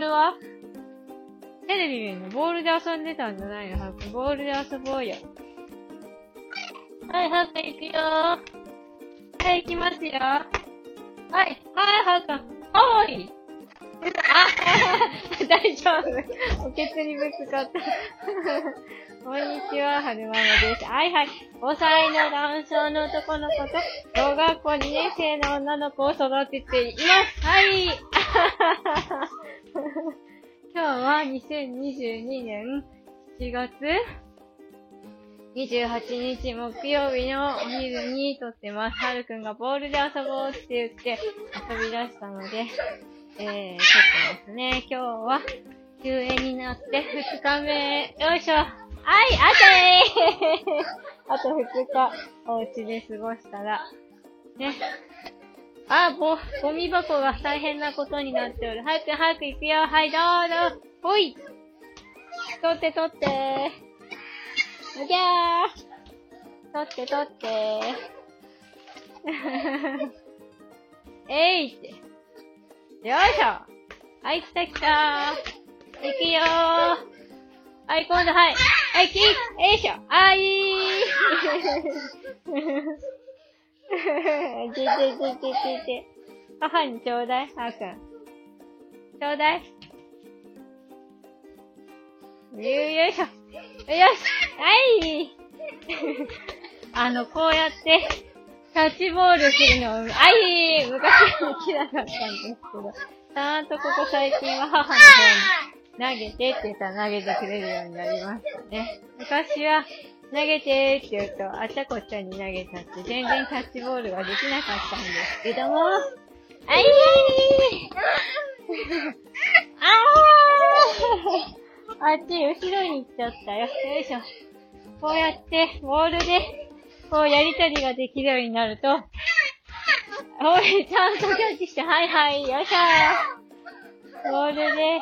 ルは？テレビ見るのボールで遊んでたんじゃないの？ハーくん。ボールで遊ぼうよ。はい、ハーくん行くよはい、行きますよ。はい、はい、ハーくん。おーいあ、大丈夫。おけつにぶつかった。こんにちは、はるままです。はいはい。5歳の男性の男の子と、小学校2年生の女の子を育てています。はい。今日は2022年7月28日木曜日のお昼に撮ってます。はるくんがボールで遊ぼうって言って遊び出したので、えー、撮ってますね。今日は休園になって2日目。よいしょ。はい、あとねー あと2日、お家で過ごしたら。ね。あ、ぼ、ゴミ箱が大変なことになっておる。早く早く行くよ。はい、どうぞ。ほい。取って取って。むぎゃー。取って取って。えいって。よいしょ。はい、来た来たー。行くよー。はい、今度はい。はい、キー。よいしょ。あいー。てててててて。母にちょうだい、あーくん。ちょうだい。よいしょ。よしはいあの、こうやって、キャッチボールするの、あい昔はできなかったんですけど、ちゃんとここ最近は母の方に投げてって言ったら投げてくれるようになりましたね。昔は、投げてって言うと、あちゃこちゃに投げちゃって、全然キャッチボールができなかったんですけども、あいー。あー。あっち、後ろに行っちゃったよ。よいしょ。こうやって、ボールで、こうやりとりができるようになると、おい、ちゃんとキャッチして、はいはい、よいしょ。ボールで、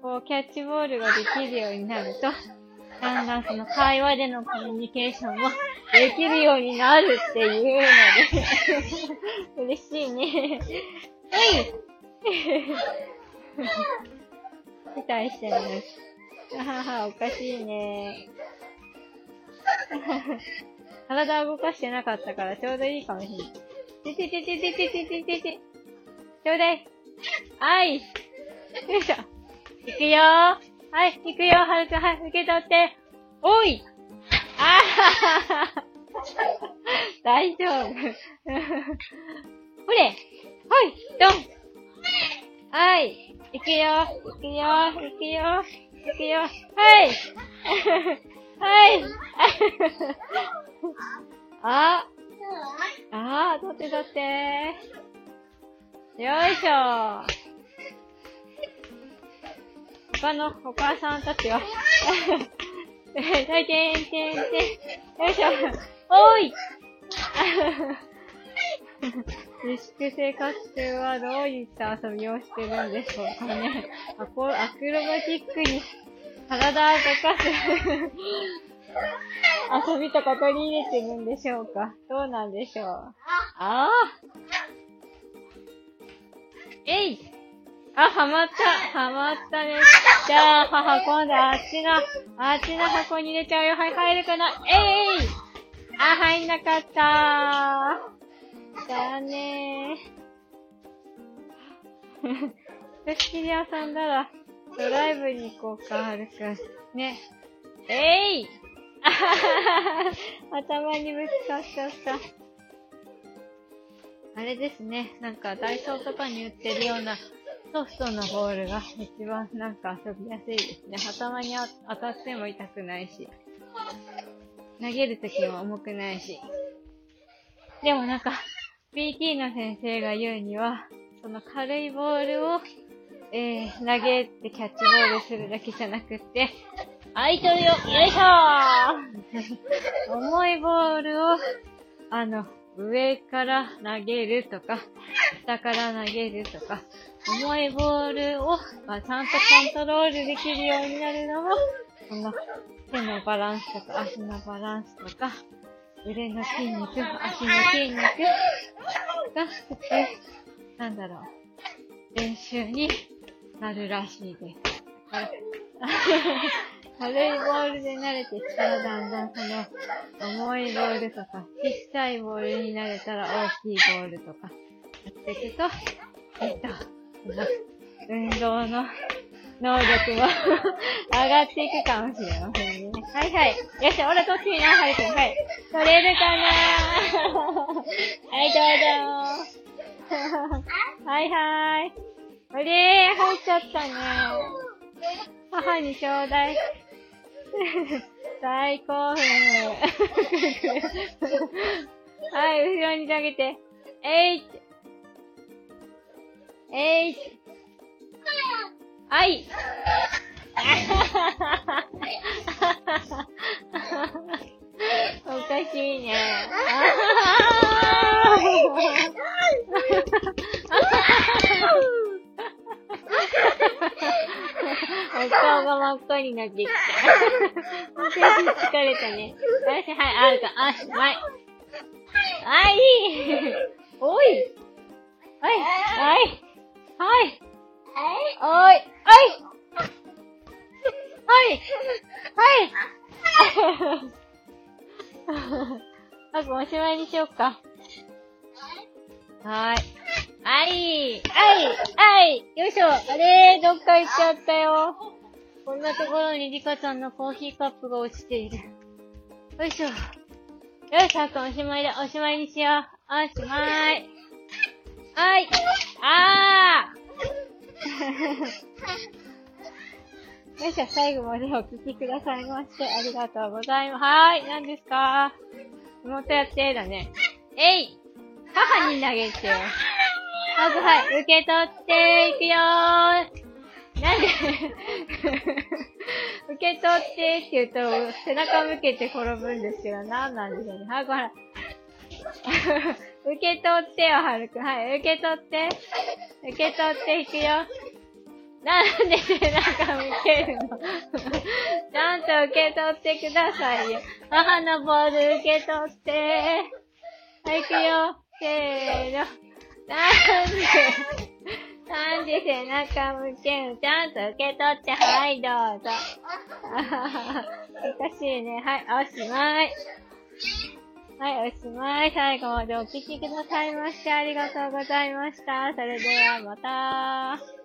こう、キャッチボールができるようになると、だんだんその会話でのコミュニケーションもできるようになるっていうので嬉しいね。はい。期待してます。ははは、おかしいね。体動かしてなかったからちょうどいいかもしれない。てててててててててて。ちょうだい。はい。よいしょ。行くよー。はい、行くよ、はるくん、はい、受け取って。おい！あははは大丈夫。ほれ！ほいドン！はい、行くよ、行くよ、行くよ、行くよ、はい！はい。ああー、取って取って。よいしょ。他のお母さんたちは体験、てんてん。よいしょ。おい自粛生活中はどういった遊びをしてるんでしょうかね。アコアクロバティックに体を動かす遊びとか取り入れてるんでしょうかどうなんでしょうああえいあ、はまった。はまったね。じゃあ、母、今度あっちの、あっちの箱に入れちゃうよ。はい、入るかなえい、あ、入んなかったー。だねー。ふしきり遊んだら、ドライブに行こうか、はるくん。ね。えいあははは頭にぶつかっちゃった。あれですね。なんか、ダイソーとかに売ってるような、ソフトのボールが一番なんか遊びやすいですね。頭に当たっても痛くないし、投げるときも重くないし。でもなんか、PT の先生が言うには、その軽いボールを、えー、投げてキャッチボールするだけじゃなくって、あいとるよよいしょー重いボールを、あの、上から投げるとか、下から投げるとか、重いボールを、まあ、ちゃんとコントロールできるようになるのも、この手のバランスとか足のバランスとか、腕の筋肉、足の筋肉が、なんだろう、練習になるらしいです。軽いボールで慣れてきたらだんだんその重いボールとか、小さいボールに慣れたら大きいボールとか、やっていくと、えっと、運動の能力も上がっていくかもしれませんね。はいはい。よし、俺こっちにな、はるくん。はい。取れるかなはい、どうぞ。はいはい。あれー、入っちゃったね。母にちょうだい。大興奮。はい、後ろに下げて。えいっ。えいっ。はい。おかしいね。になってきた。私疲れたね。よし、はい、あるか。あ、しまい。はい。おい。はい、はい。はい。おい。はい。はい。はい。あとおしまいにしよっか。はーい。はい。はい。はい。よいしょ。あれー、どっか行っちゃったよ。こんなところにリカちゃんのコーヒーカップが落ちている。よいしょ。よし、あとおしまいだ。おしまいにしよう。おしまい。はい。あー。よいしょ、最後までお聞きくださいまして、ありがとうございます。はーい、何ですか？妹やってだね。えい母に投げて。まずはい、受け取っていくよー。なんで？受け取ってって言うと、背中向けて転ぶんですけど、なんなんでしょうね。はい、ごら。受け取ってよ、はるくん。はい、受け取って。受け取っていくよ。なんで背中向けるの？ちゃんと受け取ってくださいよ。母のボール受け取って。はい、行くよ。せーの。なんで、3時背中向けるちゃんと受け取って、はい、どうぞ。あははおかしいね。はい、おしまい。はい、おしまい。最後までお聞きくださいましてありがとうございました。それではまた。